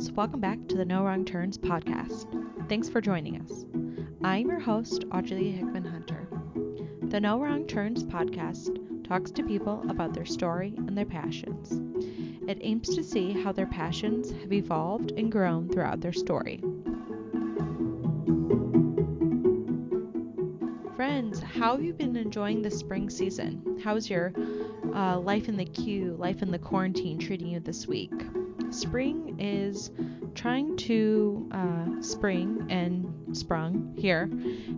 friends. Welcome back to the No Wrong Turns podcast. Thanks for joining us. I'm your host, Audrey Hickman Hunter. The No Wrong Turns podcast talks to people about their story and their passions. It aims to see how their passions have evolved and grown throughout their story. Friends, how have you been enjoying the spring season? How's your uh, life in the queue, life in the quarantine treating you this week? Spring is trying to uh, spring and sprung here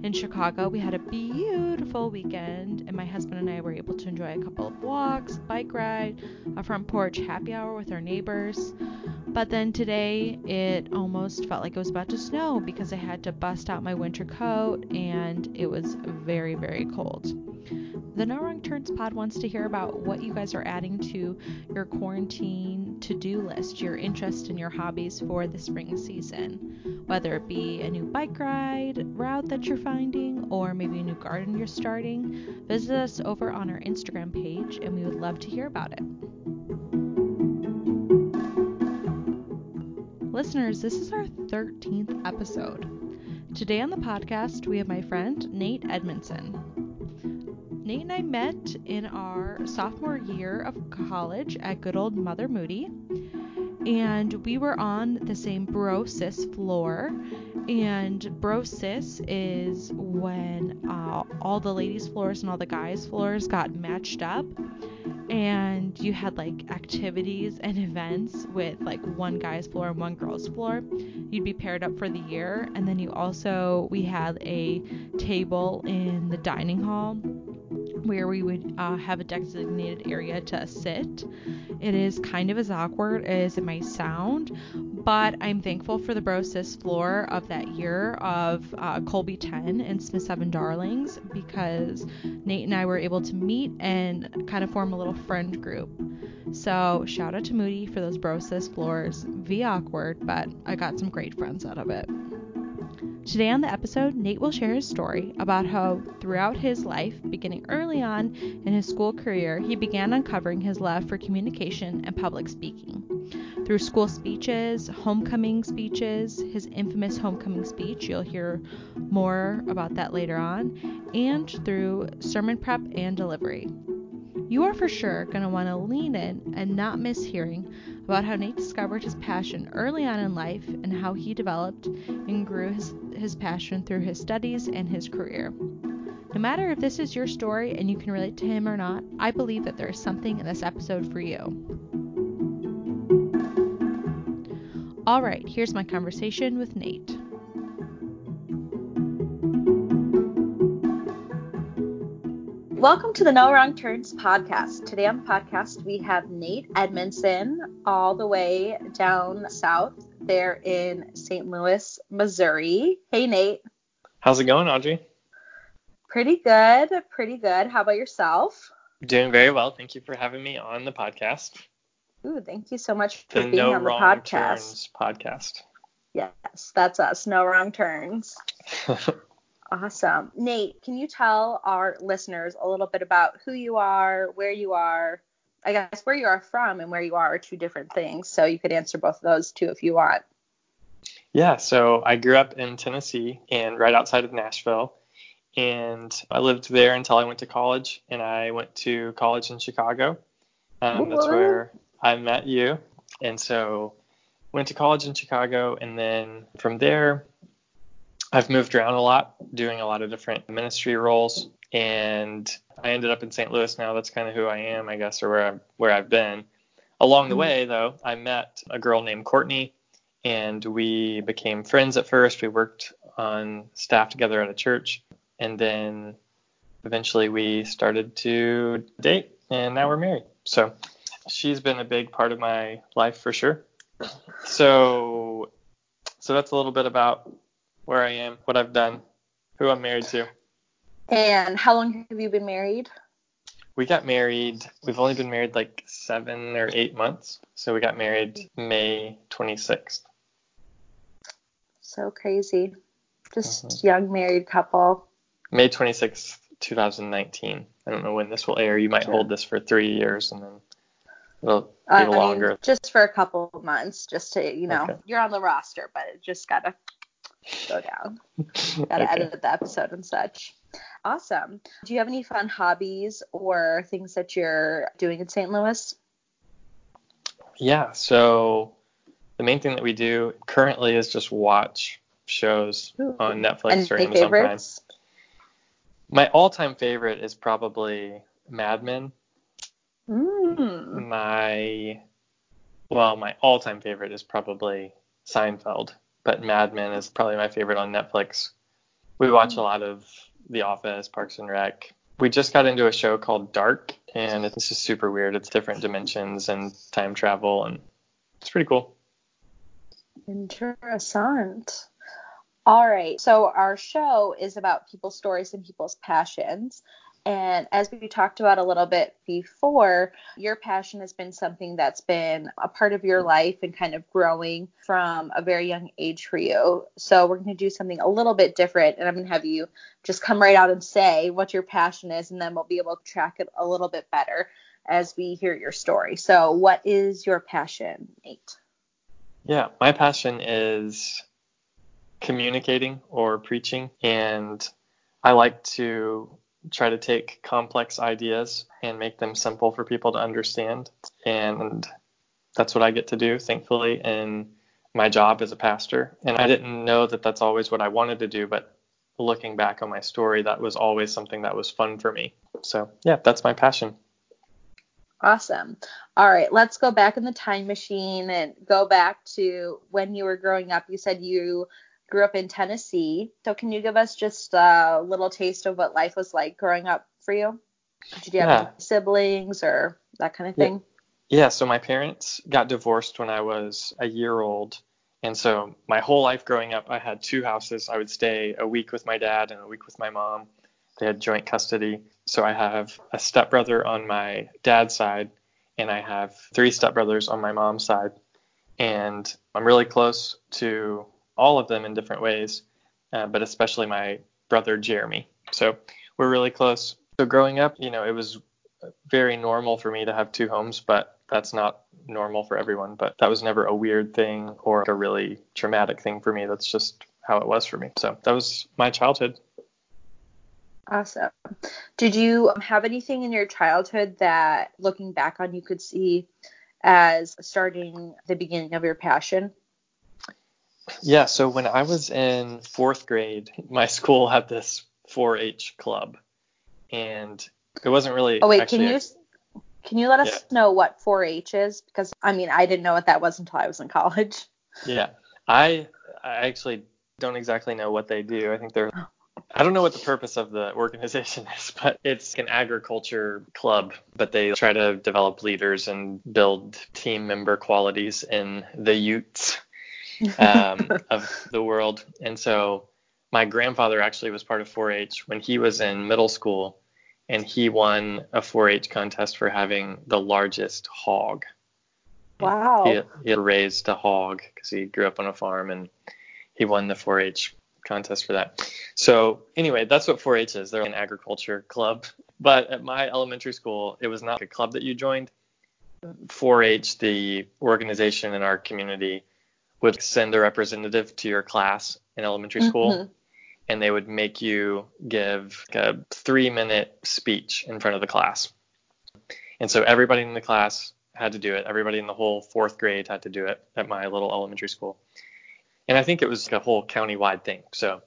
in Chicago. We had a beautiful weekend, and my husband and I were able to enjoy a couple of walks, bike ride, a front porch happy hour with our neighbors. But then today it almost felt like it was about to snow because I had to bust out my winter coat and it was very, very cold. The No Wrong Turns pod wants to hear about what you guys are adding to your quarantine to do list, your interest and your hobbies for the spring season. Whether it be a new bike ride route that you're finding or maybe a new garden you're starting, visit us over on our Instagram page and we would love to hear about it. Listeners, this is our 13th episode. Today on the podcast, we have my friend Nate Edmondson. Nate and I met in our sophomore year of college at good old Mother Moody. And we were on the same bro sis floor. And bro sis is when uh, all the ladies' floors and all the guys' floors got matched up. And you had like activities and events with like one guy's floor and one girl's floor. You'd be paired up for the year. And then you also, we had a table in the dining hall where we would uh, have a designated area to sit. It is kind of as awkward as it might sound, but I'm thankful for the Bro Sis floor of that year of uh, Colby 10 and Smith 7 Darlings because Nate and I were able to meet and kind of form a little friend group. So shout out to Moody for those Bro Sis floors. V awkward, but I got some great friends out of it. Today on the episode, Nate will share his story about how, throughout his life, beginning early on in his school career, he began uncovering his love for communication and public speaking. Through school speeches, homecoming speeches, his infamous homecoming speech, you'll hear more about that later on, and through sermon prep and delivery. You are for sure going to want to lean in and not miss hearing about how Nate discovered his passion early on in life and how he developed and grew his, his passion through his studies and his career. No matter if this is your story and you can relate to him or not, I believe that there is something in this episode for you. All right, here's my conversation with Nate. Welcome to the No Wrong Turns podcast. Today on the podcast, we have Nate Edmondson, all the way down south there in St. Louis, Missouri. Hey, Nate. How's it going, Audrey? Pretty good. Pretty good. How about yourself? Doing very well. Thank you for having me on the podcast. Ooh, thank you so much for the being no on the podcast. Turns podcast. Yes, that's us. No wrong turns. Awesome. Nate, can you tell our listeners a little bit about who you are, where you are? I guess where you are from and where you are are two different things. So you could answer both of those too if you want. Yeah, so I grew up in Tennessee and right outside of Nashville. And I lived there until I went to college. And I went to college in Chicago. Um, that's where I met you. And so went to college in Chicago. And then from there, I've moved around a lot, doing a lot of different ministry roles, and I ended up in St. Louis now. That's kind of who I am, I guess, or where I'm, where I've been. Along the mm-hmm. way, though, I met a girl named Courtney, and we became friends at first. We worked on staff together at a church, and then eventually we started to date, and now we're married. So she's been a big part of my life for sure. So, so that's a little bit about where I am, what I've done, who I'm married to. And how long have you been married? We got married. We've only been married like seven or eight months. So we got married May 26th. So crazy. Just mm-hmm. young married couple. May 26th, 2019. I don't know when this will air. You might sure. hold this for three years and then It'll be I mean, longer. just for a couple of months, just to you know, Okay. you're on the roster, but it just gotta go down. Gotta Okay. edit the episode and such. Awesome. Do you have any fun hobbies or things that you're doing in St. Louis? Yeah, so the main thing that we do currently is just watch shows Ooh. on Netflix Any or Amazon Prime. favorites? My all-time favorite is probably Mad Men. Mm. My well, my all-time favorite is probably Seinfeld, but Mad Men is probably my favorite on Netflix. We watch hmm. a lot of The Office, Parks and Rec. We just got into a show called Dark, and it's just super weird. It's different dimensions and time travel, and it's pretty cool. Interessant. All right. So our show is about people's stories and people's passions. And as we talked about a little bit before, your passion has been something that's been a part of your life and kind of growing from a very young age for you. So we're going to do something a little bit different. And I'm going to have you just come right out and say what your passion is, and then we'll be able to track it a little bit better as we hear your story. So, what is your passion, Nate? Yeah, my passion is communicating or preaching, and I like to try to take complex ideas and make them simple for people to understand. And that's what I get to do, thankfully, in my job as a pastor. And I didn't know that that's always what I wanted to do, but looking back on my story, that was always something that was fun for me. So, yeah, that's my passion. Awesome. All right, let's go back in the time machine and go back to when you were growing up. You said you grew up in Tennessee. So can you give us just a little taste of what life was like growing up for you? Did you have Yeah. siblings or that kind of Yeah. thing? Yeah, so my parents got divorced when I was a year old. And so my whole life growing up, I had two houses. I would stay a week with my dad and a week with my mom. They had joint custody. So I have a stepbrother on my dad's side, and I have three stepbrothers on my mom's side. And I'm really close to all of them in different ways, uh, but especially my brother Jeremy. So we're really close. So growing up, you know, it was very normal for me to have two homes, but that's not normal for everyone. But that was never a weird thing or a really traumatic thing for me. That's just how it was for me. So that was my childhood. Awesome. Did you have anything in your childhood that looking back on you could see as starting the beginning of your passion? Yeah. So when I was in fourth grade, my school had this 4-H club, and it wasn't really. Oh wait, actually can you can you let us Yeah. know what 4-H is? Because I mean, I didn't know what that was until I was in college. Yeah, I I actually don't exactly know what they do. I think they're I don't know what the purpose of the organization is, but it's an agriculture club, but they try to develop leaders and build team member qualities in the youths um, of the world. And so my grandfather actually was part of 4-H when he was in middle school, and he won a 4-H contest for having the largest hog. wow. He, he had raised a hog because he grew up on a farm and he won the 4-H contest for that. So anyway, that's what 4-H is. They're an agriculture club. But at my elementary school, it was not a club that you joined. 4-H, the organization in our community, would send a representative to your class in elementary school, Mhm. and they would make you give a three-minute speech in front of the class. And so everybody in the class had to do it. Everybody in the whole fourth grade had to do it at my little elementary school. And I think it was like a whole county-wide thing. So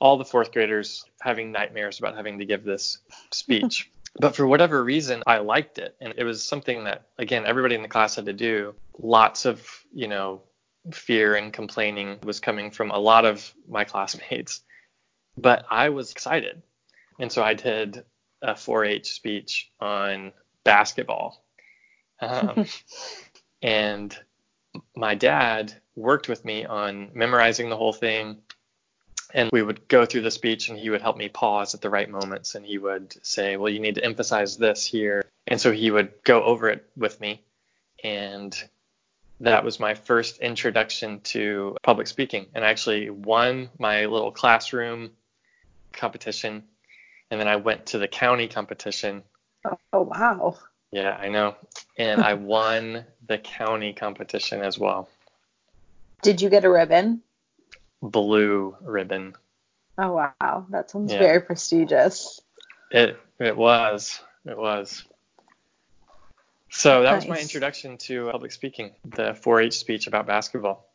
all the fourth graders having nightmares about having to give this speech. but for whatever reason, I liked it. And it was something that, again, everybody in the class had to do. Lots of, you know, fear and complaining was coming from a lot of my classmates. But I was excited. And so I did a 4 H speech on basketball. Um, and my dad worked with me on memorizing the whole thing. And we would go through the speech, and he would help me pause at the right moments. And he would say, Well, you need to emphasize this here. And so he would go over it with me. And that was my first introduction to public speaking. And I actually won my little classroom competition. And then I went to the county competition Oh, oh, wow. Yeah, I know. And I won the county competition as well. Did you get a ribbon? Blue ribbon. Oh wow, that sounds Yeah. very prestigious. It it was. It was. So that was my introduction to uh, public speaking, the 4-H speech about basketball.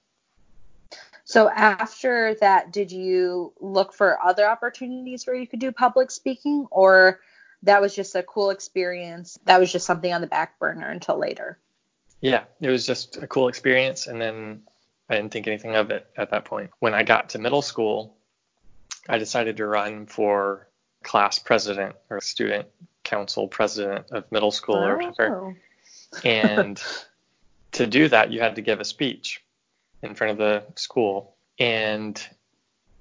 So after that, did you look for other opportunities where you could do public speaking, or that was just a cool experience? That was just something on the back burner until later. Yeah, it was just a cool experience, and then I didn't think anything of it at that point. When I got to middle school, I decided to run for class president or student council president of middle school or whatever. Oh. And to do that, you had to give a speech in front of the school. And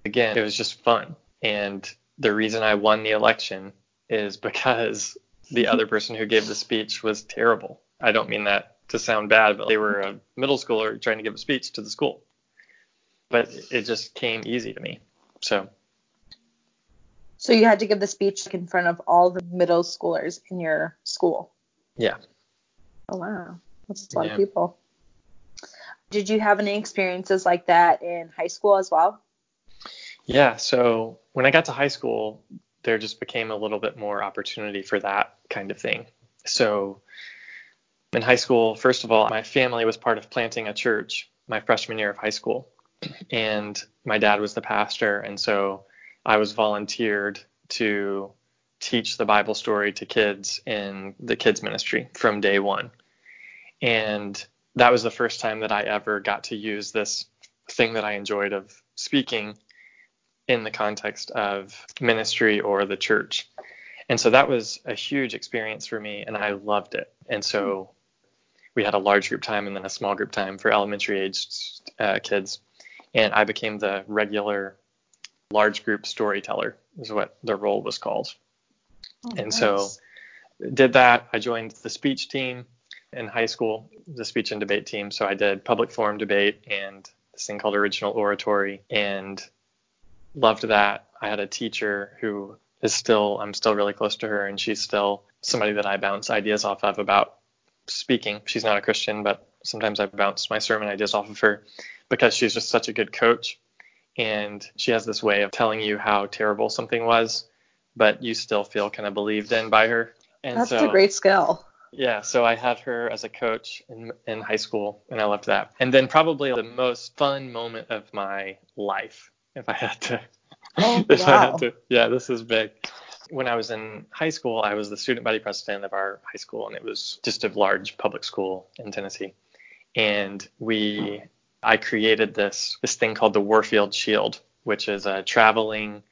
again, it was just fun. And the reason I won the election is because the other person who gave the speech was terrible. I don't mean that to sound bad, but they were a middle schooler trying to give a speech to the school. But it just came easy to me. So, So you had to give the speech in front of all the middle schoolers in your school. yeah. Oh wow, that's a lot Yeah. of people. Did you have any experiences like that in high school as well? Yeah, so when I got to high school, there just became a little bit more opportunity for that kind of thing. So in high school, first of all, my family was part of planting a church my freshman year of high school. And my dad was the pastor, and so I was volunteered to teach the Bible story to kids in the kids ministry from day one. And that was the first time that I ever got to use this thing that I enjoyed of speaking in the context of ministry or the church. And so that was a huge experience for me, and I loved it. And so we had a large group time and then a small group time for elementary aged uh, kids. And I became the regular large group storyteller, is what the role was called. Oh, And so did that. I joined the speech team in high school, the speech and debate team. So I did public forum debate and this thing called original oratory and loved that. I had a teacher who is still, I'm still really close to her, and she's still somebody that I bounce ideas off of about speaking. She's not a Christian, but sometimes I bounce my sermon ideas off of her because she's just such a good coach. And she has this way of telling you how terrible something was, but you still feel kind of believed in by her. And that's so, a great skill. Yeah, so I had her as a coach in, in high school, and I loved that. And then probably the most fun moment of my life, if I had to. Oh, if I had to. Yeah, this is big. When I was in high school, I was the student body president of our high school, and it was just a large public school in Tennessee. And we, I created this this thing called the Warfield Shield, which is a traveling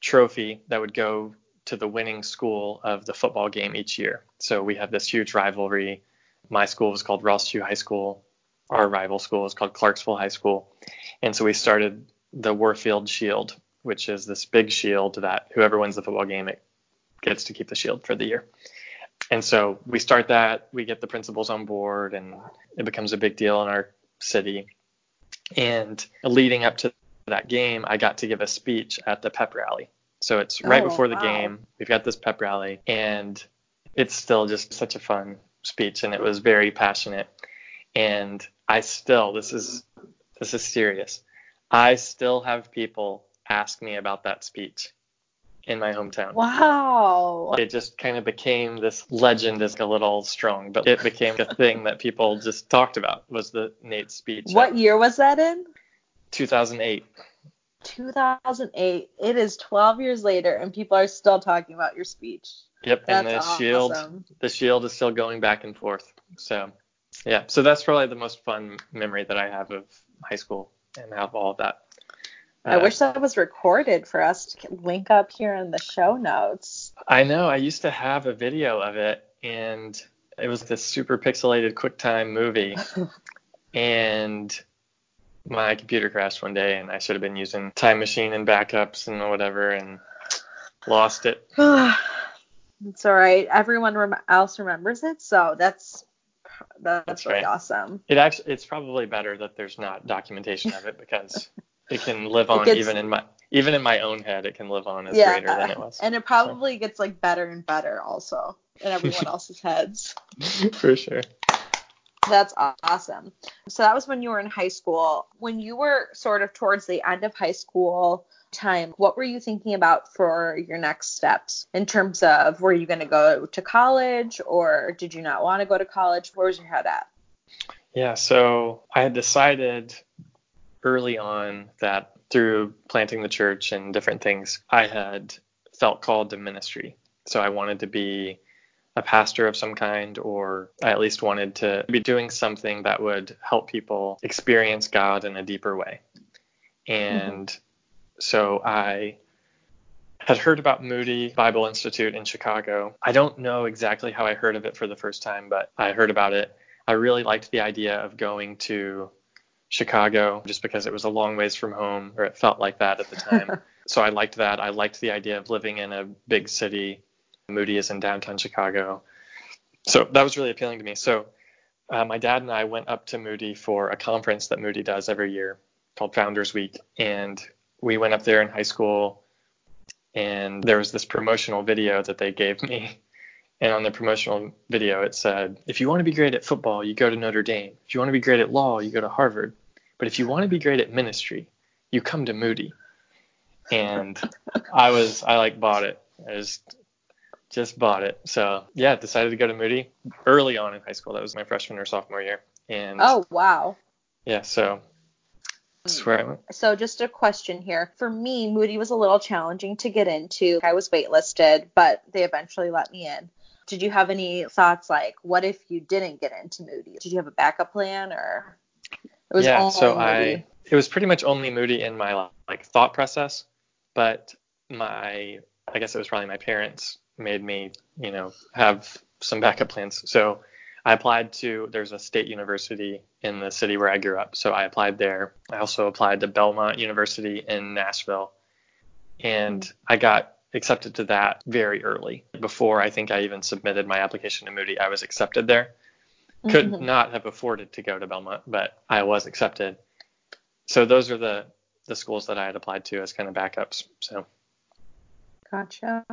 trophy that would go to the winning school of the football game each year. So we have this huge rivalry. My school was called Rossview High School. Our rival school is called Clarksville High School. And so we started the Warfield Shield, which is this big shield that whoever wins the football game it gets to keep the shield for the year. And so we start that, we get the principals on board, and it becomes a big deal in our city. And leading up to that game, I got to give a speech at the pep rally. So it's right Oh, before the wow. game. We've got this pep rally, and it's still just such a fun speech, and it was very passionate. And I still, this is this is serious. I still have people ask me about that speech in my hometown. Wow. It just kind of became this legend is a little strong, but it became a thing that people just talked about was the Nate speech. What year was that in? 2008. 2008. It is 12 years later, and people are still talking about your speech. Yep, That's and the awesome. shield the shield is still going back and forth. So, yeah, so that's probably the most fun memory that I have of high school and have all of that. I Uh, wish that was recorded for us to link up here in the show notes. I know. I used to have a video of it, and it was this super pixelated QuickTime movie. and my computer crashed one day, and I should have been using Time Machine and backups and whatever, and lost it. it's all right. Everyone rem- else remembers it, so that's that's, That's really right. awesome. It actually, it's probably better that there's not documentation of it because it can live on gets- even in my even in my own head. It can live on as yeah, greater than it was. and it probably gets like better and better also in everyone else's heads. For sure. That's awesome. So that was when you were in high school. When you were sort of towards the end of high school time, what were you thinking about for your next steps in terms of were you going to go to college or did you not want to go to college? Where was your head at? Yeah, so I had decided early on that through planting the church and different things, I had felt called to ministry. So I wanted to be a pastor of some kind, or I at least wanted to be doing something that would help people experience God in a deeper way. And mm-hmm. so I had heard about Moody Bible Institute in Chicago. I don't know exactly how I heard of it for the first time, but I heard about it. I really liked the idea of going to Chicago just because it was a long ways from home, or it felt like that at the time. so I liked that. I liked the idea of living in a big city. Moody is in downtown Chicago. So that was really appealing to me. So uh, my dad and I went up to Moody for a conference that Moody does every year called Founders Week. And we went up there in high school, and there was this promotional video that they gave me. And on the promotional video, it said, if you want to be great at football, you go to Notre Dame. If you want to be great at law, you go to Harvard. But if you want to be great at ministry, you come to Moody. And I was, I like bought it. I just, just bought it. So yeah, decided to go to Moody early on in high school. That was my freshman or sophomore year. And Oh, wow. yeah, so that's hmm. where I went. So just a question here. For me, Moody was a little challenging to get into. I was waitlisted, but they eventually let me in. Did you have any thoughts like what if you didn't get into Moody? Did you have a backup plan or it was yeah, so Moody? I it was pretty much only Moody in my like thought process, but my I guess it was probably my parents made me, you know, have some backup plans. So I applied to there's a state university in the city where I grew up, so I applied there. I also applied to Belmont University in Nashville, and I got accepted to that very early. Before I think I even submitted my application to Moody, I was accepted there could Mhm. not have afforded to go to Belmont, but I was accepted. So those are the the schools that I had applied to as kind of backups. So Gotcha.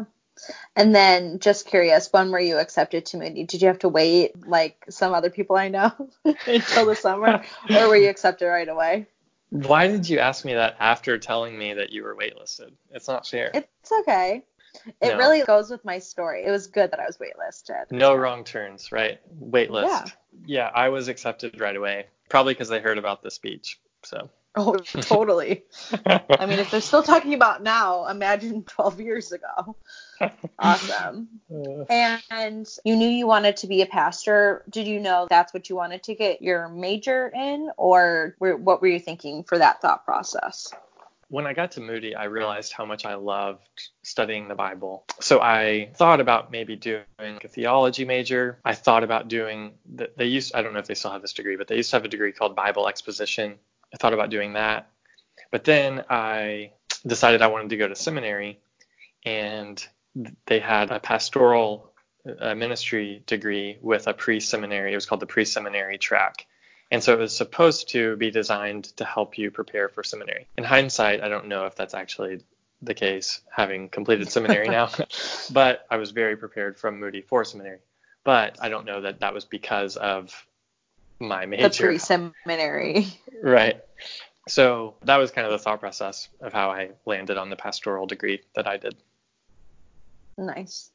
And then just curious, when were you accepted to Moody? Did you have to wait like some other people I know until the summer or were you accepted right away? why did you ask me that after telling me that you were waitlisted? It's not fair. It's okay. It No. really goes with my story. It was good that I was waitlisted. no wrong turns, right? Waitlist. Yeah. yeah, I was accepted right away, probably because they heard about the speech. So. Oh, totally. I mean, if they're still talking about now, imagine 12 years ago. Awesome. And you knew you wanted to be a pastor. Did you know that's what you wanted to get your major in, or were, what were you thinking for that thought process? when I got to Moody, I realized how much I loved studying the Bible. So I thought about maybe doing a theology major. I thought about doing, the- they used, I don't know if they still have this degree, but they used to have a degree called Bible exposition. I thought about doing that. But then I decided I wanted to go to seminary, and they had a pastoral uh, ministry degree with a pre seminary. It was called the pre seminary track. And so it was supposed to be designed to help you prepare for seminary. In hindsight, I don't know if that's actually the case, having completed seminary now, but I was very prepared from Moody for seminary. But I don't know that that was because of my major. The pre-seminary. Right. So that was kind of the thought process of how I landed on the pastoral degree that I did. Nice.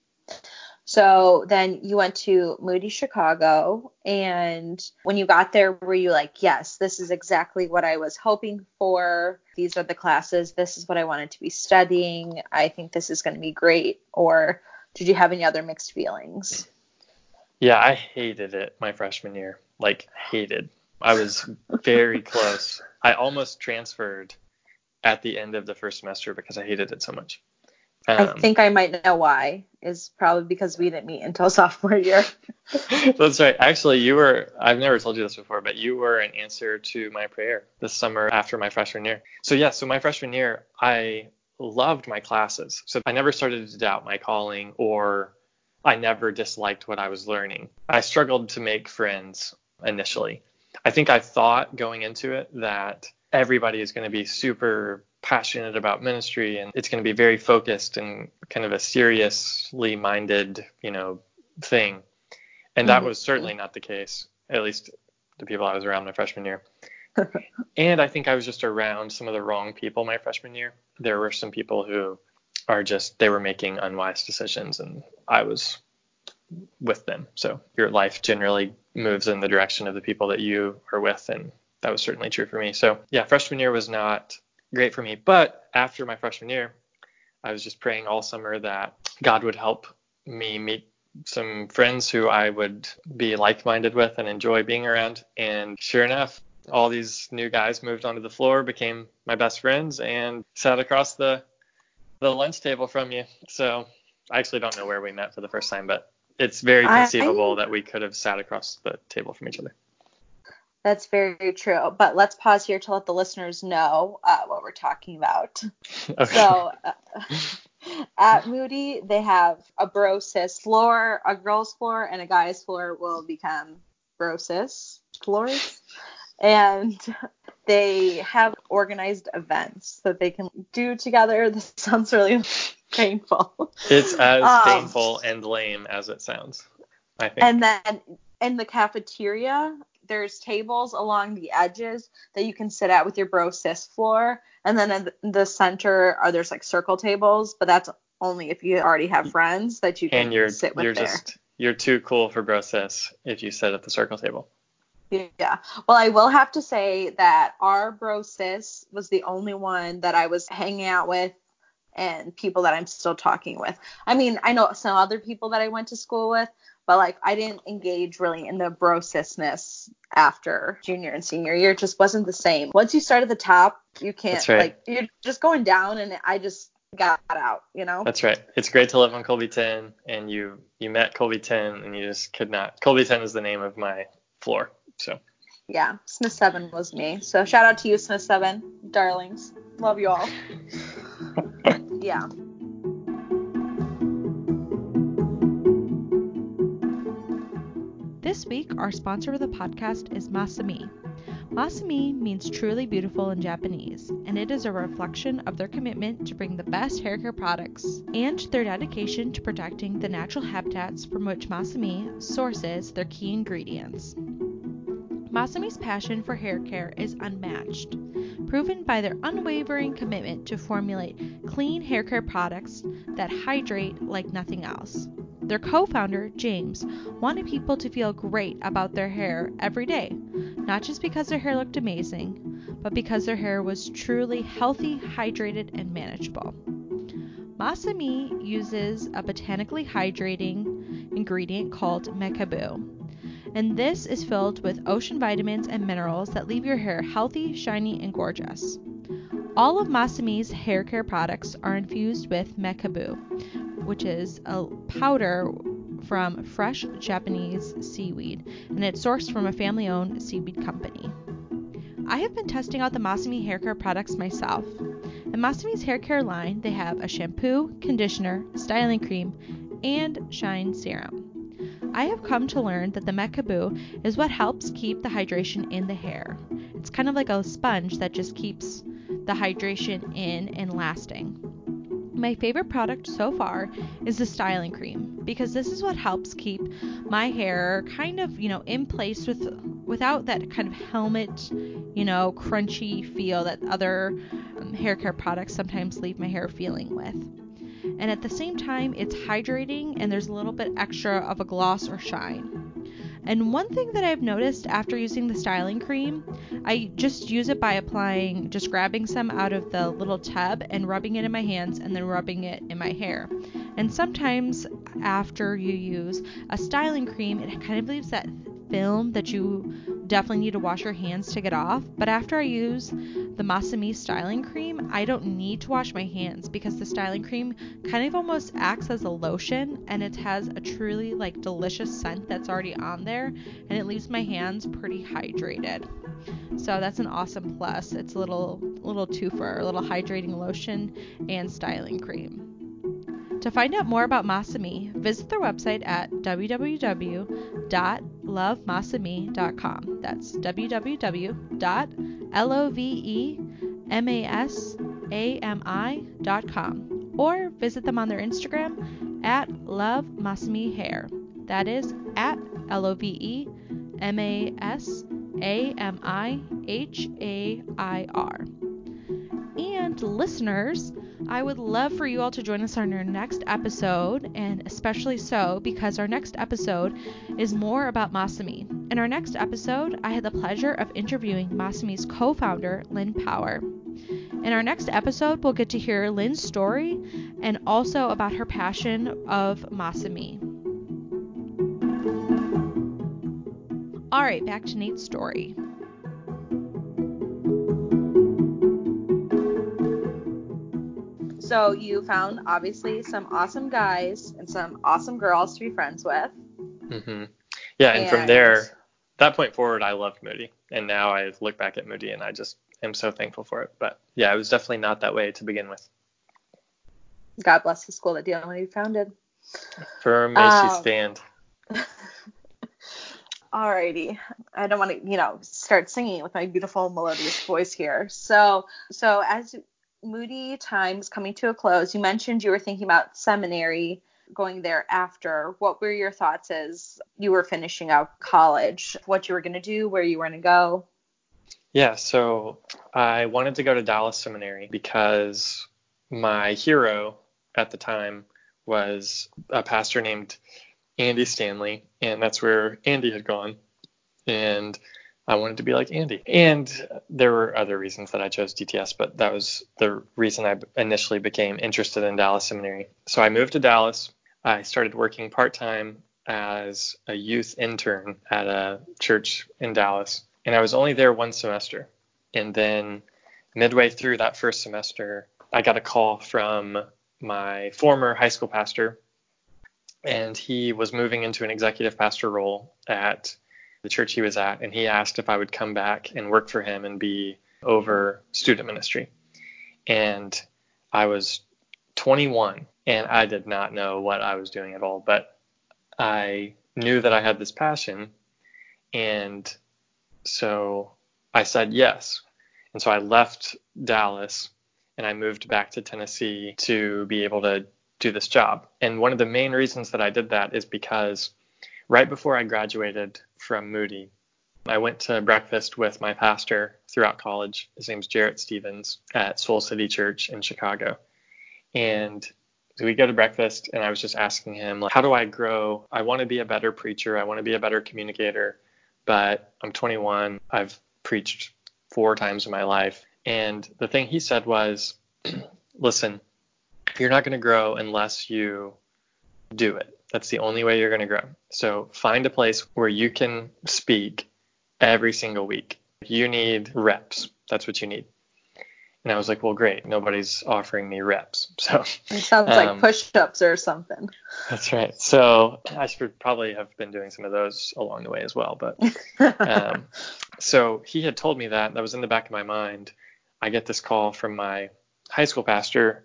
So then you went to Moody Chicago, and when you got there, were you like, yes, this is exactly what I was hoping for? These are the classes. This is what I wanted to be studying. I think this is going to be great. Or did you have any other mixed feelings? Yeah, I hated it my freshman year. Like hated. I was very close. I almost transferred at the end of the first semester because I hated it so much. I Um, think I might know why. Is probably because we didn't meet until sophomore year. That's right. Actually, you were, I've never told you this before, but you were an answer to my prayer this summer after my freshman year. So, yeah, so my freshman year, I loved my classes. So, I never started to doubt my calling or I never disliked what I was learning. I struggled to make friends initially. I think I thought going into it that everybody is going to be super passionate about ministry and it's going to be very focused and kind of a seriously minded, you know, thing. And that mm-hmm. was certainly not the case, at least the people I was around my freshman year. and I think I was just around some of the wrong people my freshman year. There were some people who are just they were making unwise decisions and I was with them. So your life generally moves in the direction of the people that you are with and that was certainly true for me. So yeah, freshman year was not great for me, but after my freshman year, I was just praying all summer that God would help me meet some friends who I would be like-minded with and enjoy being around. And sure enough, all these new guys moved onto the floor, became my best friends, and sat across the the lunch table from you. So I actually don't know where we met for the first time, but it's very conceivable I, that we could have sat across the table from each other. That's very true. But let's pause here to let the listeners know uh, what we're talking about. Okay. So uh, at Moody, they have a bro sis floor, a girl's floor, and a guy's floor will become bro sis floors. And they have organized events that they can do together. This sounds really painful. It's as um, painful and lame as it sounds. I think. And then in the cafeteria, there's tables along the edges that you can sit at with your bro sis floor, and then in the center are there's like circle tables, but that's only if you already have friends that you can and you're, sit with you're there. Just, you're too cool for bro sis if you sit at the circle table. Yeah. Well, I will have to say that our bro sis was the only one that I was hanging out with and people that I'm still talking with. I mean, I know some other people that I went to school with, but like I didn't engage really in the brosisness after junior and senior year. It just wasn't the same. Once you start at the top, you can't right. like you're just going down, and I just got out, you know. That's right. It's great to live on Colby 10, and you you met Colby 10, and you just could not. Colby 10 is the name of my floor, so. Yeah, Smith 7 was me. So shout out to you, Smith 7, darlings. Love you all. yeah. This week, our sponsor of the podcast is Masami. Masami means truly beautiful in Japanese, and it is a reflection of their commitment to bring the best hair care products and their dedication to protecting the natural habitats from which Masami sources their key ingredients. Masami's passion for hair care is unmatched, proven by their unwavering commitment to formulate clean hair care products that hydrate like nothing else. Their co founder, James, wanted people to feel great about their hair every day, not just because their hair looked amazing, but because their hair was truly healthy, hydrated, and manageable. Masami uses a botanically hydrating ingredient called mekabu, and this is filled with ocean vitamins and minerals that leave your hair healthy, shiny, and gorgeous. All of Masami's hair care products are infused with mekabu, which is a powder from fresh Japanese seaweed, and it's sourced from a family owned seaweed company. I have been testing out the Masami hair care products myself. In Masami's hair care line, they have a shampoo, conditioner, styling cream, and shine serum. I have come to learn that the Mekabu is what helps keep the hydration in the hair. It's kind of like a sponge that just keeps the hydration in and lasting. My favorite product so far is the styling cream because this is what helps keep my hair kind of, you know, in place with without that kind of helmet, you know, crunchy feel that other um, hair care products sometimes leave my hair feeling with. And at the same time, it's hydrating and there's a little bit extra of a gloss or shine. And one thing that I've noticed after using the styling cream, I just use it by applying, just grabbing some out of the little tub and rubbing it in my hands and then rubbing it in my hair. And sometimes after you use a styling cream, it kind of leaves that film that you definitely need to wash your hands to get off. But after I use the Masami styling cream, I don't need to wash my hands because the styling cream kind of almost acts as a lotion and it has a truly like delicious scent that's already on there and it leaves my hands pretty hydrated. So that's an awesome plus. It's a little little twofer, a little hydrating lotion and styling cream. To find out more about Masami, visit their website at www L O V E M A S A M I dot com or visit them on their Instagram at Love Masami Hair. That is at L O V E M A S A M I H A I R. And listeners, I would love for you all to join us on our next episode, and especially so because our next episode is more about Masami. In our next episode, I had the pleasure of interviewing Masami's co founder, Lynn Power. In our next episode, we'll get to hear Lynn's story and also about her passion of Masami. All right, back to Nate's story. So you found obviously some awesome guys and some awesome girls to be friends with. Mm-hmm. Yeah, and, from there, that point forward, I loved Moody, and now I look back at Moody and I just am so thankful for it. But yeah, it was definitely not that way to begin with. God bless the school that DLND founded. For Macy's Um, stand. Alrighty. I don't want to, you know, start singing with my beautiful melodious voice here. So, so as Moody time's coming to a close, you mentioned you were thinking about seminary, going there after. What were your thoughts as you were finishing out college? What you were going to do, where you were going to go? Yeah, so I wanted to go to Dallas Seminary because my hero at the time was a pastor named Andy Stanley, and that's where Andy had gone. And I wanted to be like Andy. And there were other reasons that I chose DTS, but that was the reason I initially became interested in Dallas Seminary. So I moved to Dallas. I started working part time as a youth intern at a church in Dallas. And I was only there one semester. And then midway through that first semester, I got a call from my former high school pastor, and he was moving into an executive pastor role at the church he was at. And he asked if I would come back and work for him and be over student ministry. And I was 21 and I did not know what I was doing at all, but I knew that I had this passion. And so I said yes. And so I left Dallas and I moved back to Tennessee to be able to do this job. And one of the main reasons that I did that is because right before I graduated from Moody, I went to breakfast with my pastor throughout college. His name's Jarrett Stevens at Soul City Church in Chicago. And so we go to breakfast and I was just asking him, like, how do I grow? I want to be a better preacher. I want to be a better communicator, but I'm 21. I've preached four times in my life. And the thing he said was, listen, you're not going to grow unless you do it. That's the only way you're going to grow. So find a place where you can speak every single week. You need reps. That's what you need. And I was like, well, great. Nobody's offering me reps. So It sounds like Um, push-ups or something. that's right. So I should probably have been doing some of those along the way as well. But um, so he had told me that. That was in the back of my mind. I get this call from my high school pastor,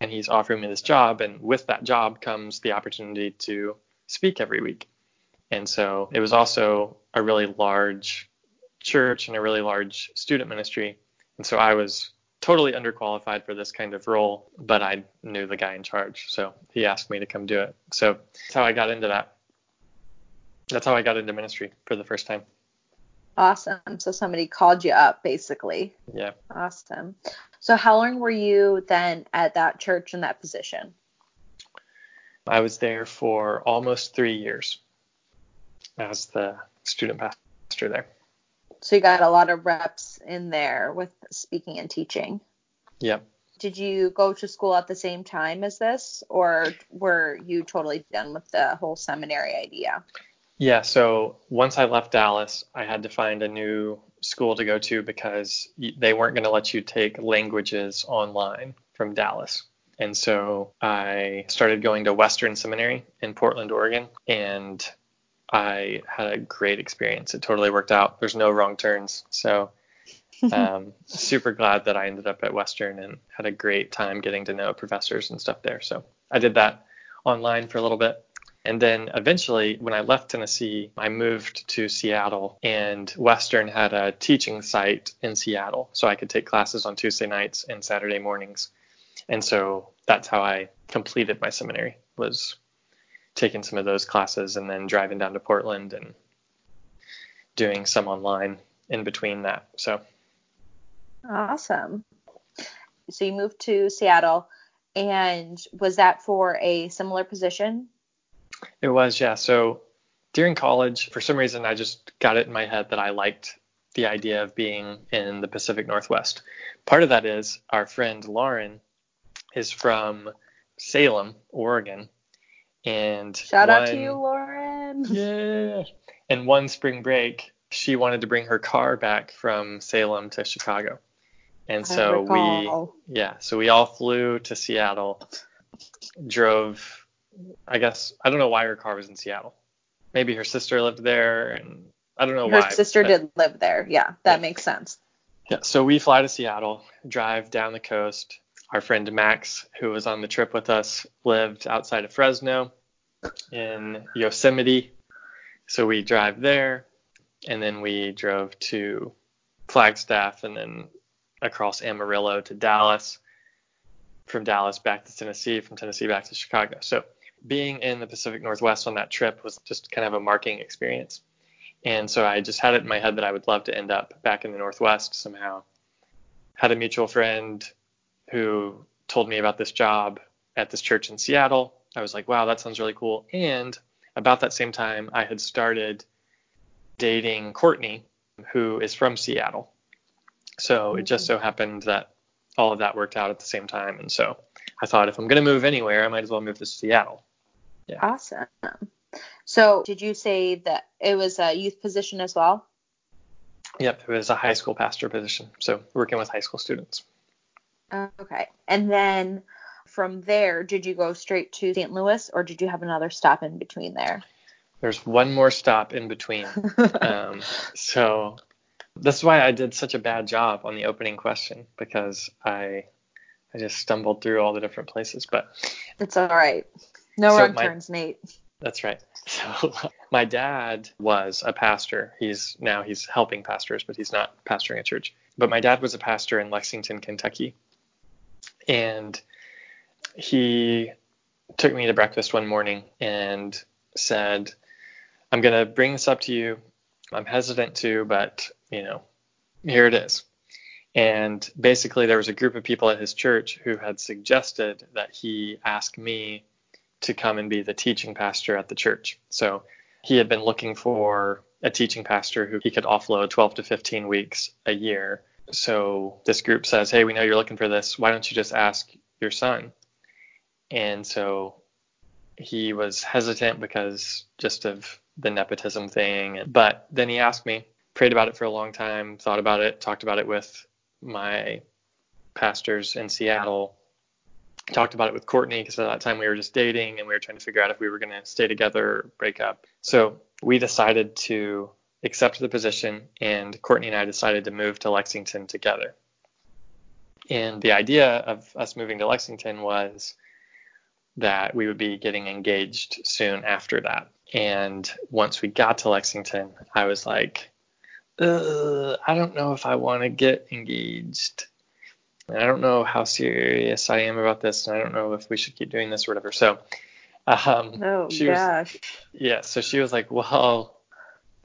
and he's offering me this job. And with that job comes the opportunity to speak every week. And so it was also a really large church and a really large student ministry. And so I was totally underqualified for this kind of role, but I knew the guy in charge. So he asked me to come do it. So that's how I got into that. That's how I got into ministry for the first time. awesome. So somebody called you up, basically. Yeah. Awesome. So how long were you then at that church in that position? I was there for almost three years as the student pastor there. So you got a lot of reps in there with speaking and teaching. Yep. Did you go to school at the same time as this, or were you totally done with the whole seminary idea? Yeah. So once I left Dallas, I had to find a new school to go to because they weren't going to let you take languages online from Dallas. And so I started going to Western Seminary in Portland, Oregon, and I had a great experience. It totally worked out. There's no wrong turns. So um, super glad that I ended up at Western and had a great time getting to know professors and stuff there. So I did that online for a little bit. And then eventually, when I left Tennessee, I moved to Seattle, and Western had a teaching site in Seattle. So I could take classes on Tuesday nights and Saturday mornings. And so that's how I completed my seminary, was taking some of those classes and then driving down to Portland and doing some online in between that. So awesome. So you moved to Seattle, and was that for a similar position? It was, yeah. So during college, for some reason, I just got it in my head that I liked the idea of being in the Pacific Northwest. Part of that is our friend Lauren is from Salem, Oregon. And shout one, out to you, Lauren. Yeah. And one spring break, she wanted to bring her car back from Salem to Chicago. And so we, yeah, so we all flew to Seattle, drove I guess I don't know why her car was in Seattle. Maybe her sister lived there, and I don't know her why. Her sister did live there. Yeah, that yeah. makes sense. Yeah, so we fly to Seattle, drive down the coast. Our friend Max, who was on the trip with us, lived outside of Fresno in Yosemite. So we drive there, and then we drove to Flagstaff and then across Amarillo to Dallas, from Dallas back to Tennessee, from Tennessee back to Chicago. So being in the Pacific Northwest on that trip was just kind of a marking experience. And so I just had it in my head that I would love to end up back in the Northwest somehow. Had a mutual friend who told me about this job at this church in Seattle. I was like, wow, that sounds really cool. And about that same time, I had started dating Courtney, who is from Seattle. So it just so happened that all of that worked out at the same time. And so I thought if I'm going to move anywhere, I might as well move to Seattle. Yeah. Awesome. So, did you say that it was a youth position as well? Yep, it was a high school pastor position. So, working with high school students. Okay. And then from there, did you go straight to St. Louis or did you have another stop in between there? There's one more stop in between. um, so, this is why I did such a bad job on the opening question because I I just stumbled through all the different places, but it's all right. No so wrong my, turns, Nate. That's right. So my dad was a pastor. He's now he's helping pastors, but he's not pastoring a church. But my dad was a pastor in Lexington, Kentucky. And he took me to breakfast one morning and said, I'm going to bring this up to you. I'm hesitant to, but, you know, here it is. And basically, there was a group of people at his church who had suggested that he ask me to come and be the teaching pastor at the church. So he had been looking for a teaching pastor who he could offload 12 to 15 weeks a year. So this group says, Hey, we know you're looking for this. Why don't you just ask your son? And so he was hesitant because just of the nepotism thing. But then he asked me, prayed about it for a long time, thought about it, talked about it with my pastors in Seattle talked about it with Courtney because at that time we were just dating and we were trying to figure out if we were going to stay together or break up. So we decided to accept the position, and Courtney and I decided to move to Lexington together. And the idea of us moving to Lexington was that we would be getting engaged soon after that. And once we got to Lexington, I was like, I don't know if I want to get engaged. I don't know how serious I am about this, and I don't know if we should keep doing this or whatever. So, um, oh she gosh. Was, yeah. So she was like, well,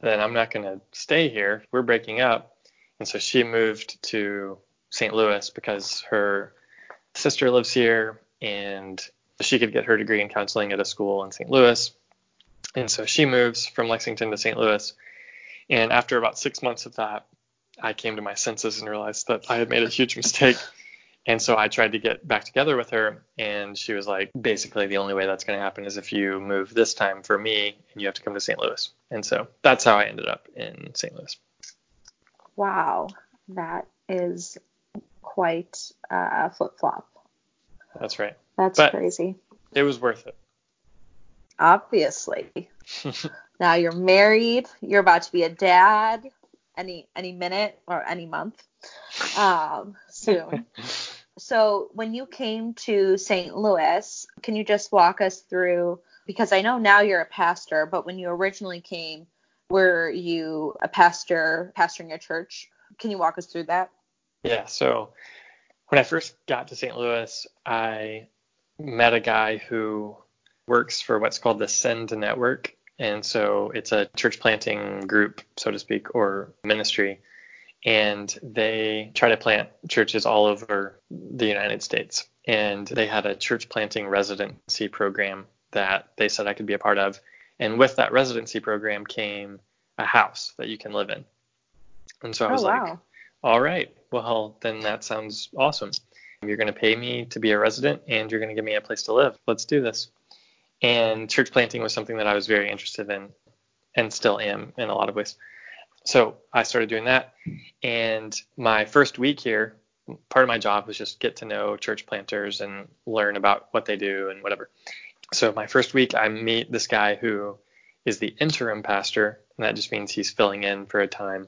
then I'm not going to stay here. We're breaking up, and so she moved to St. Louis because her sister lives here, and she could get her degree in counseling at a school in St. Louis. And so she moves from Lexington to St. Louis. And after about six months of that, I came to my senses and realized that I had made a huge mistake. And so I tried to get back together with her, and she was like, basically, the only way that's going to happen is if you move this time for me and you have to come to St. Louis. And so that's how I ended up in St. Louis. Wow, that is quite a flip flop. That's right. That's but crazy. It was worth it. Obviously. now you're married, you're about to be a dad any any minute or any month um, soon. so when you came to St. Louis, can you just walk us through because I know now you're a pastor, but when you originally came, were you a pastor pastoring a church? Can you walk us through that? Yeah. So when I first got to St. Louis, I met a guy who works for what's called the Send Network. And so it's a church planting group, so to speak, or ministry. And they try to plant churches all over the United States. And they had a church planting residency program that they said I could be a part of. And with that residency program came a house that you can live in. And so I oh, was oh, wow. like, all right, well, then that sounds awesome. You're going to pay me to be a resident and you're going to give me a place to live. Let's do this. And church planting was something that I was very interested in and still am in a lot of ways. So I started doing that. And my first week here, part of my job was just get to know church planters and learn about what they do and whatever. So my first week, I meet this guy who is the interim pastor, and that just means he's filling in for a time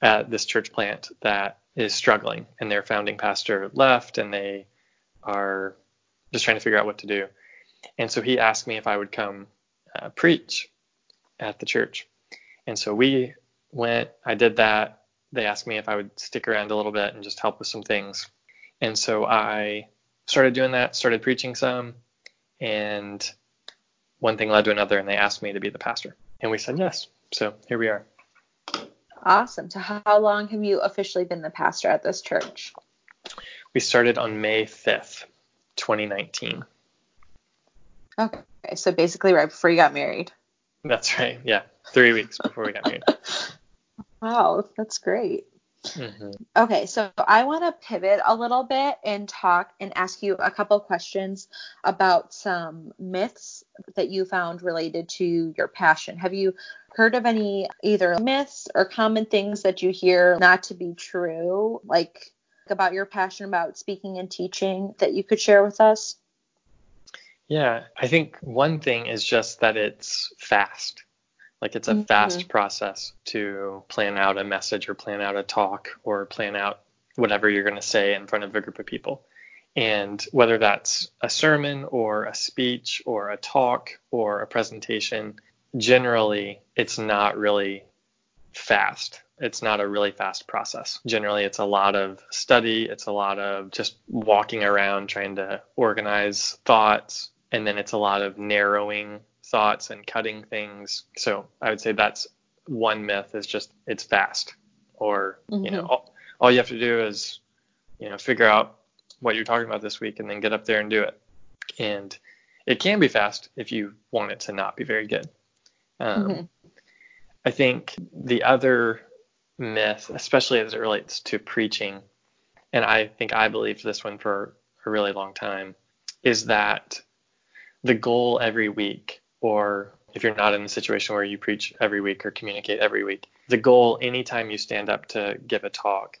at this church plant that is struggling, and their founding pastor left, and they are just trying to figure out what to do. And so he asked me if I would come uh, preach at the church. And so we went, I did that. They asked me if I would stick around a little bit and just help with some things. And so I started doing that, started preaching some, and one thing led to another, and they asked me to be the pastor. And we said yes. So here we are. Awesome. So, how long have you officially been the pastor at this church? We started on May 5th, 2019. Okay. So, basically, right before you got married. That's right. Yeah. Three weeks before we got married. wow. That's great. Mm-hmm. Okay, so I want to pivot a little bit and talk and ask you a couple questions about some myths that you found related to your passion. Have you heard of any either myths or common things that you hear not to be true, like about your passion about speaking and teaching that you could share with us? Yeah, I think one thing is just that it's fast. Like it's a mm-hmm. fast process to plan out a message or plan out a talk or plan out whatever you're going to say in front of a group of people. And whether that's a sermon or a speech or a talk or a presentation, generally it's not really fast. It's not a really fast process. Generally, it's a lot of study, it's a lot of just walking around trying to organize thoughts, and then it's a lot of narrowing thoughts and cutting things. So I would say that's one myth is just it's fast or mm-hmm. you know mm-hmm. all, all you have to do is you know figure out what you're talking about this week and then get up there and do it. And it can be fast if you want it to not be very good. Um, mm-hmm. I think the other myth, especially as it relates to preaching, and I think I believed this one for a really long time, is that the goal every week or if you're not in a situation where you preach every week or communicate every week, the goal anytime you stand up to give a talk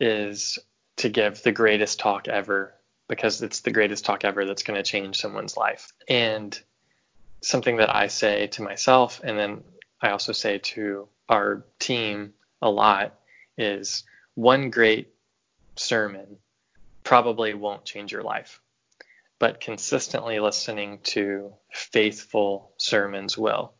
is to give the greatest talk ever because it's the greatest talk ever that's going to change someone's life. And something that I say to myself and then I also say to our team a lot is one great sermon probably won't change your life but consistently listening to faithful sermons will.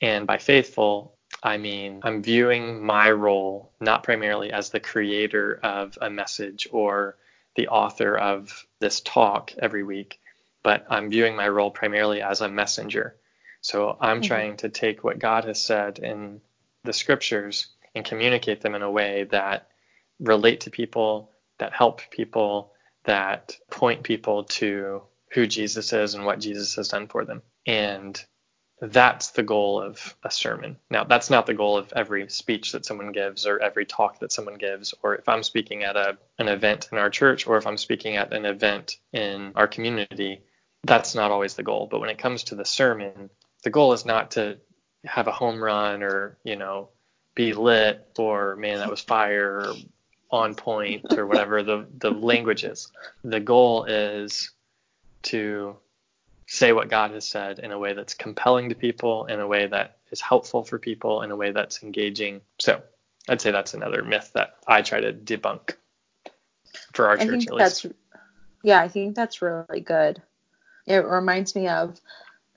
And by faithful, I mean I'm viewing my role not primarily as the creator of a message or the author of this talk every week, but I'm viewing my role primarily as a messenger. So I'm mm-hmm. trying to take what God has said in the scriptures and communicate them in a way that relate to people, that help people, that point people to who Jesus is and what Jesus has done for them. And that's the goal of a sermon. Now, that's not the goal of every speech that someone gives or every talk that someone gives, or if I'm speaking at a, an event in our church or if I'm speaking at an event in our community, that's not always the goal. But when it comes to the sermon, the goal is not to have a home run or, you know, be lit or man, that was fire or on point or whatever the, the language is. The goal is to say what God has said in a way that's compelling to people, in a way that is helpful for people, in a way that's engaging. So I'd say that's another myth that I try to debunk for our I church at least. Yeah, I think that's really good. It reminds me of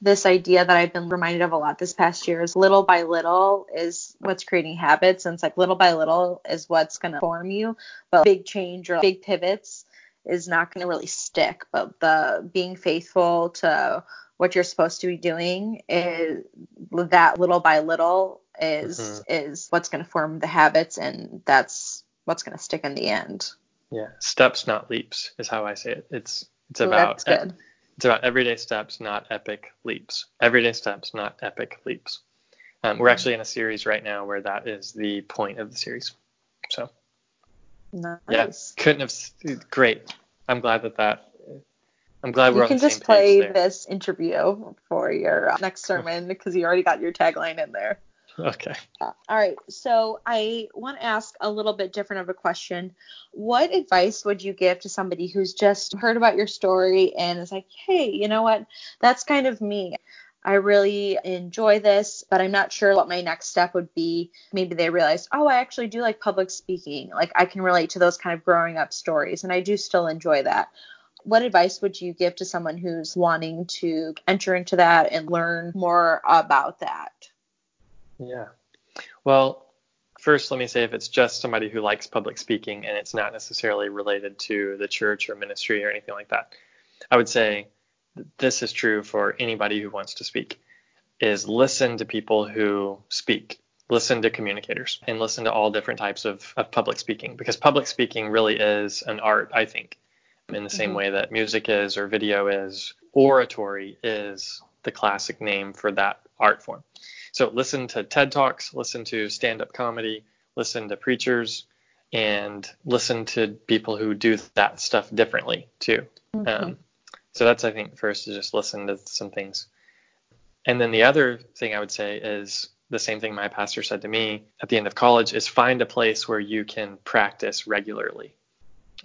this idea that I've been reminded of a lot this past year is little by little is what's creating habits. And it's like little by little is what's going to form you. But big change or big pivots is not going to really stick. But the being faithful to what you're supposed to be doing is that little by little is mm-hmm. is what's going to form the habits and that's what's going to stick in the end. Yeah, steps not leaps is how I say it. It's it's Ooh, about it's about everyday steps, not epic leaps. Everyday steps, not epic leaps. Um, we're actually in a series right now where that is the point of the series. So, nice. yeah, couldn't have. Great. I'm glad that that. I'm glad we're you can just play there. this interview for your uh, next sermon because you already got your tagline in there. Okay. All right. So I want to ask a little bit different of a question. What advice would you give to somebody who's just heard about your story and is like, hey, you know what? That's kind of me. I really enjoy this, but I'm not sure what my next step would be. Maybe they realized, oh, I actually do like public speaking. Like I can relate to those kind of growing up stories, and I do still enjoy that. What advice would you give to someone who's wanting to enter into that and learn more about that? Yeah. Well, first, let me say if it's just somebody who likes public speaking and it's not necessarily related to the church or ministry or anything like that, I would say this is true for anybody who wants to speak is listen to people who speak listen to communicators and listen to all different types of, of public speaking because public speaking really is an art i think in the same mm-hmm. way that music is or video is oratory is the classic name for that art form so listen to TED Talks, listen to stand up comedy, listen to preachers, and listen to people who do that stuff differently too. Mm-hmm. Um, so that's, I think, first is just listen to some things. And then the other thing I would say is the same thing my pastor said to me at the end of college is find a place where you can practice regularly.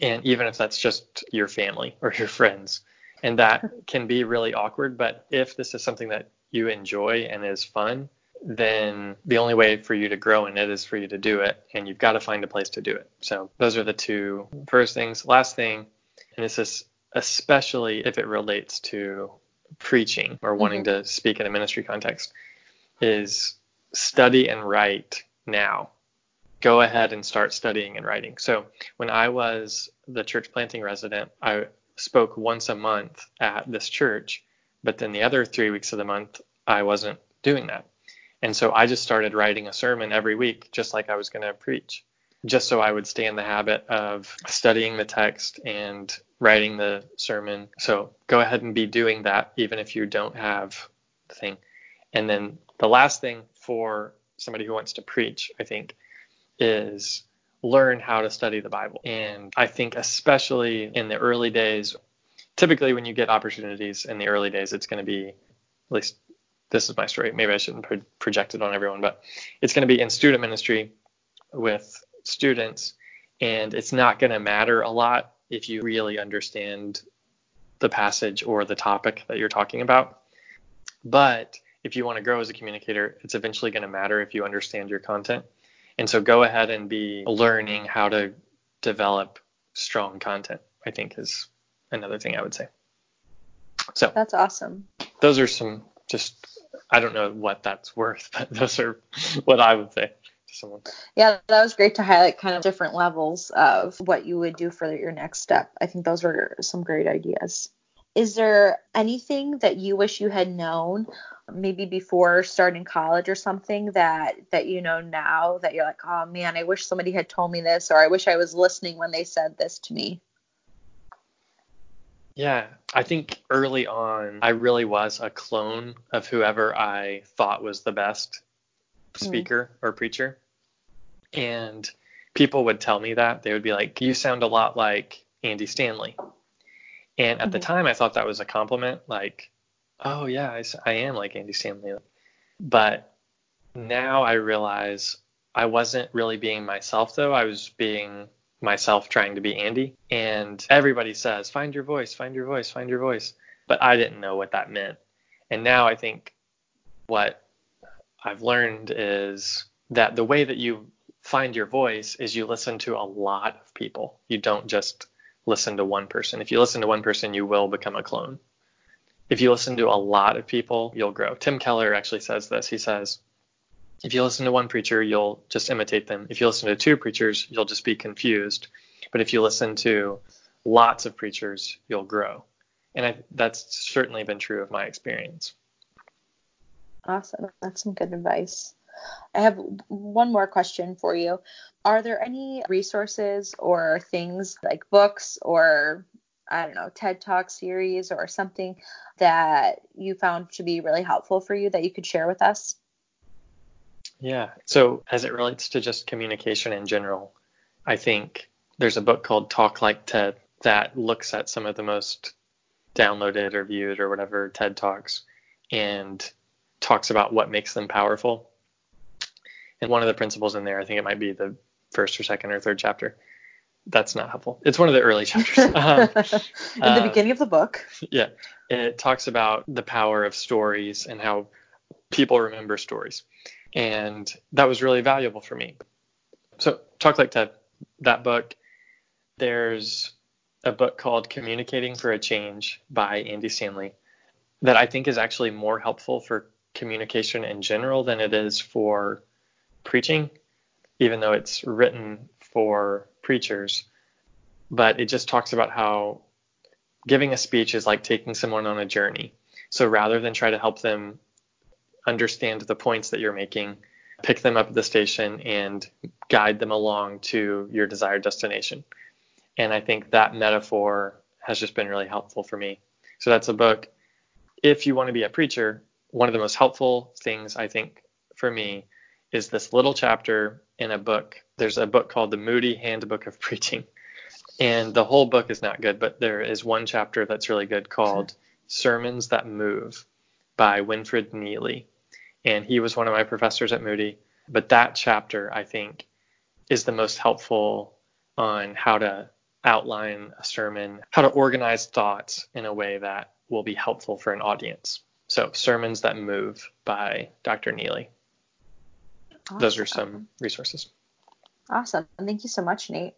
And even if that's just your family or your friends. And that can be really awkward, but if this is something that you enjoy and is fun, then the only way for you to grow in it is for you to do it, and you've got to find a place to do it. So those are the two first things. Last thing, and this is especially if it relates to preaching or wanting mm-hmm. to speak in a ministry context, is study and write now. Go ahead and start studying and writing. So when I was the church planting resident, I spoke once a month at this church, but then the other three weeks of the month, I wasn't doing that. And so I just started writing a sermon every week, just like I was going to preach, just so I would stay in the habit of studying the text and writing the sermon. So go ahead and be doing that, even if you don't have the thing. And then the last thing for somebody who wants to preach, I think, is learn how to study the Bible. And I think, especially in the early days, typically when you get opportunities in the early days, it's going to be, at least this is my story. Maybe I shouldn't pro- project it on everyone, but it's going to be in student ministry with students, and it's not going to matter a lot if you really understand the passage or the topic that you're talking about. But if you want to grow as a communicator, it's eventually going to matter if you understand your content. And so go ahead and be learning how to develop strong content, I think is another thing I would say. So that's awesome. Those are some just I don't know what that's worth, but those are what I would say to someone. Yeah, that was great to highlight kind of different levels of what you would do for your next step. I think those were some great ideas. Is there anything that you wish you had known maybe before starting college or something that that you know now that you're like, "Oh man, I wish somebody had told me this or I wish I was listening when they said this to me?" Yeah, I think early on, I really was a clone of whoever I thought was the best hmm. speaker mm. or preacher. And people would tell me that. They would be like, You sound a lot like Andy Stanley. And at mm-hmm. the time, I thought that was a compliment. Like, oh, yeah, I, I am like Andy Stanley. But now I realize I wasn't really being myself, though. I was being myself trying to be Andy. And everybody says, find your voice, find your voice, find your voice. But I didn't know what that meant. And now I think what I've learned is that the way that you find your voice is you listen to a lot of people. You don't just listen to one person. If you listen to one person, you will become a clone. if you listen to a lot of people, you'll grow. Tim Keller actually says this. He says, if you listen to one preacher, you'll just imitate them. If you listen to two preachers, you'll just be confused. But if you listen to lots of preachers, you'll grow. And I, that's certainly been true of my experience. Awesome. That's some good advice. I have one more question for you. Are there any resources or things like books or I don't know, TED Talk series or something that you found to be really helpful for you that you could share with us? Yeah. So, as it relates to just communication in general, I think there's a book called Talk Like TED that looks at some of the most downloaded or viewed or whatever TED Talks and talks about what makes them powerful. And one of the principles in there, I think it might be the first or second or third chapter. That's not helpful. It's one of the early chapters. Um, in the uh, beginning of the book. Yeah. It talks about the power of stories and how people remember stories. And that was really valuable for me. So, Talk Like TED, that book. There's a book called Communicating for a Change by Andy Stanley that I think is actually more helpful for communication in general than it is for preaching, even though it's written for preachers. But it just talks about how giving a speech is like taking someone on a journey. So rather than try to help them understand the points that you're making, pick them up at the station and guide them along to your desired destination. And I think that metaphor has just been really helpful for me. So that's a book. If you want to be a preacher, one of the most helpful things I think for me is this little chapter in a book. There's a book called The Moody Handbook of Preaching. And the whole book is not good, but there is one chapter that's really good called Sermons That Move by Winfred Neely. And he was one of my professors at Moody. But that chapter, I think, is the most helpful on how to outline a sermon, how to organize thoughts in a way that will be helpful for an audience. So, Sermons That Move by Dr. Neely. Awesome. Those are some resources. Awesome. Thank you so much, Nate.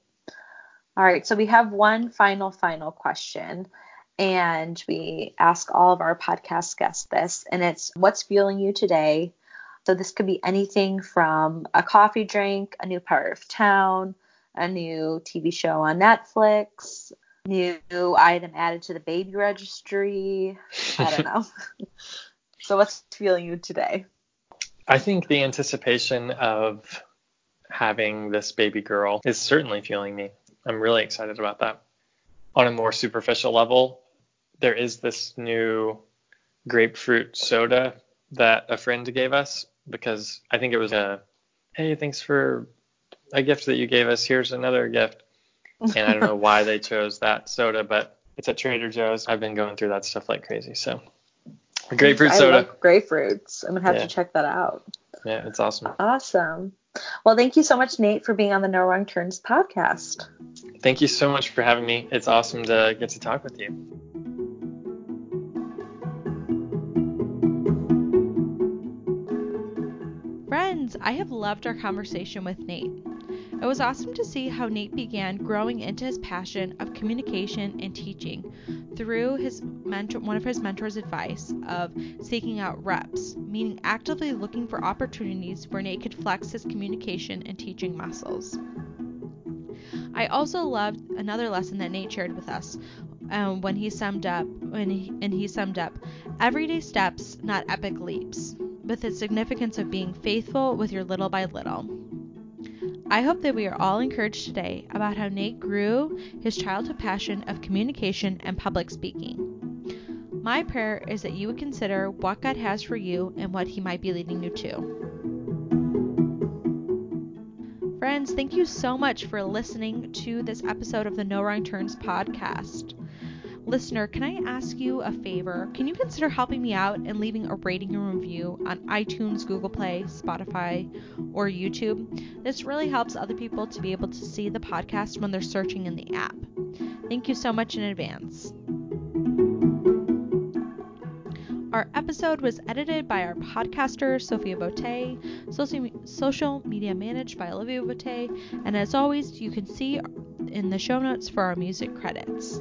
All right, so we have one final, final question. And we ask all of our podcast guests this, and it's what's fueling you today? So this could be anything from a coffee drink, a new part of town, a new TV show on Netflix, new item added to the baby registry. I don't know. so what's fueling you today? I think the anticipation of having this baby girl is certainly fueling me. I'm really excited about that. On a more superficial level, there is this new grapefruit soda that a friend gave us because I think it was a hey, thanks for a gift that you gave us. Here's another gift. And I don't know why they chose that soda, but it's at Trader Joe's. I've been going through that stuff like crazy. So grapefruit soda. Love grapefruits. I'm gonna have yeah. to check that out. Yeah, it's awesome. Awesome. Well, thank you so much, Nate, for being on the No Wrong Turns podcast. Thank you so much for having me. It's awesome to get to talk with you. Friends, I have loved our conversation with Nate. It was awesome to see how Nate began growing into his passion of communication and teaching through his mentor, one of his mentors' advice of seeking out reps, meaning actively looking for opportunities where Nate could flex his communication and teaching muscles. I also loved another lesson that Nate shared with us um, when he summed up when he, and he summed up everyday steps, not epic leaps, with the significance of being faithful with your little by little. I hope that we are all encouraged today about how Nate grew his childhood passion of communication and public speaking. My prayer is that you would consider what God has for you and what He might be leading you to. Friends, thank you so much for listening to this episode of the No Wrong Turns podcast. Listener, can I ask you a favor? Can you consider helping me out and leaving a rating and review on iTunes, Google Play, Spotify, or YouTube? This really helps other people to be able to see the podcast when they're searching in the app. Thank you so much in advance. Our episode was edited by our podcaster, Sophia Bote, social media managed by Olivia Bote, and as always, you can see in the show notes for our music credits.